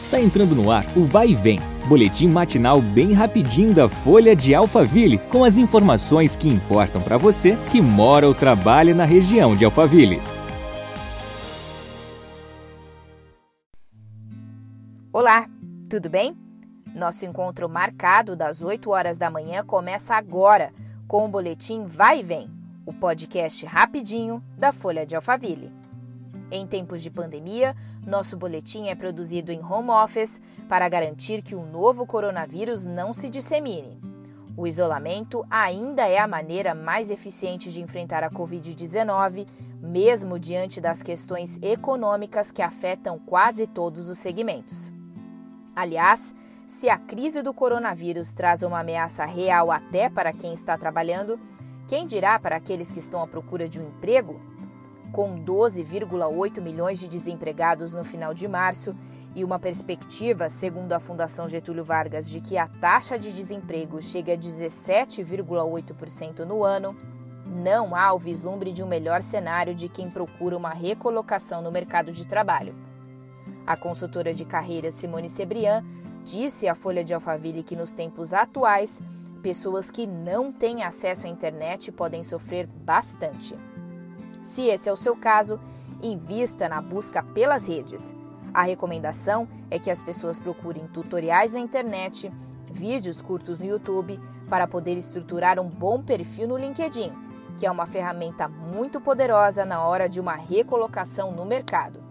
Está entrando no ar o Vai e Vem, boletim matinal bem rapidinho da Folha de Alphaville, com as informações que importam para você que mora ou trabalha na região de Alphaville. Olá, tudo bem? Nosso encontro marcado das 8 horas da manhã começa agora com o boletim Vai e Vem, o podcast rapidinho da Folha de Alphaville. Em tempos de pandemia, nosso boletim é produzido em home office para garantir que o novo coronavírus não se dissemine. O isolamento ainda é a maneira mais eficiente de enfrentar a Covid-19, mesmo diante das questões econômicas que afetam quase todos os segmentos. Aliás, se a crise do coronavírus traz uma ameaça real até para quem está trabalhando, quem dirá para aqueles que estão à procura de um emprego? Com 12,8 milhões de desempregados no final de março e uma perspectiva, segundo a Fundação Getúlio Vargas, de que a taxa de desemprego chegue a 17,8% no ano, não há o vislumbre de um melhor cenário de quem procura uma recolocação no mercado de trabalho. A consultora de carreira Simone Sebrian disse à Folha de Alphaville que nos tempos atuais, pessoas que não têm acesso à internet podem sofrer bastante. Se esse é o seu caso, invista na busca pelas redes. A recomendação é que as pessoas procurem tutoriais na internet, vídeos curtos no YouTube, para poder estruturar um bom perfil no LinkedIn, que é uma ferramenta muito poderosa na hora de uma recolocação no mercado.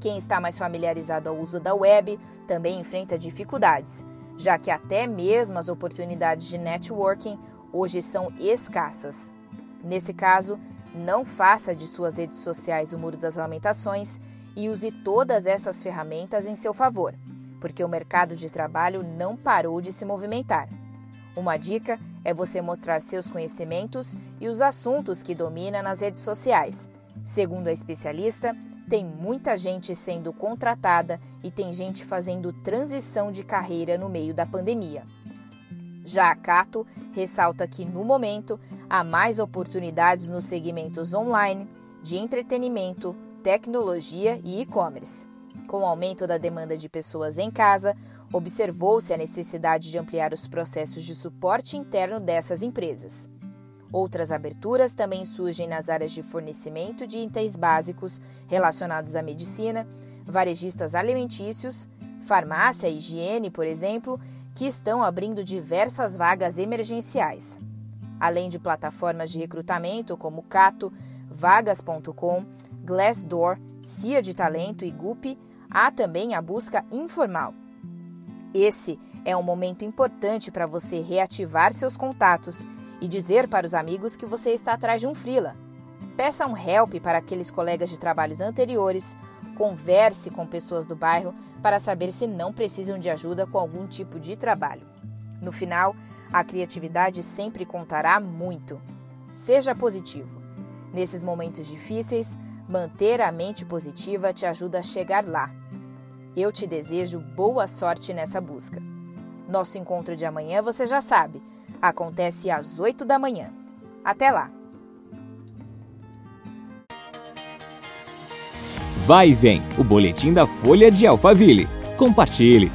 Quem está mais familiarizado ao uso da web também enfrenta dificuldades, já que até mesmo as oportunidades de networking hoje são escassas. Nesse caso, não faça de suas redes sociais o Muro das Lamentações e use todas essas ferramentas em seu favor, porque o mercado de trabalho não parou de se movimentar. Uma dica é você mostrar seus conhecimentos e os assuntos que domina nas redes sociais. Segundo a especialista, tem muita gente sendo contratada e tem gente fazendo transição de carreira no meio da pandemia. Já a Cato ressalta que, no momento, há mais oportunidades nos segmentos online, de entretenimento, tecnologia e e-commerce. Com o aumento da demanda de pessoas em casa, observou-se a necessidade de ampliar os processos de suporte interno dessas empresas. Outras aberturas também surgem nas áreas de fornecimento de itens básicos relacionados à medicina, varejistas alimentícios, farmácia e higiene, por exemplo, que estão abrindo diversas vagas emergenciais. Além de plataformas de recrutamento como Cato, Vagas.com, Glassdoor, Cia de Talento e Gup, há também a busca informal. Esse é um momento importante para você reativar seus contatos e dizer para os amigos que você está atrás de um freela. Peça um help para aqueles colegas de trabalhos anteriores Converse com pessoas do bairro para saber se não precisam de ajuda com algum tipo de trabalho. No final, a criatividade sempre contará muito. Seja positivo. Nesses momentos difíceis, manter a mente positiva te ajuda a chegar lá. Eu te desejo boa sorte nessa busca. Nosso encontro de amanhã você já sabe, acontece às 8 da manhã. Até lá! Vai e vem, o boletim da Folha de Alphaville. Compartilhe.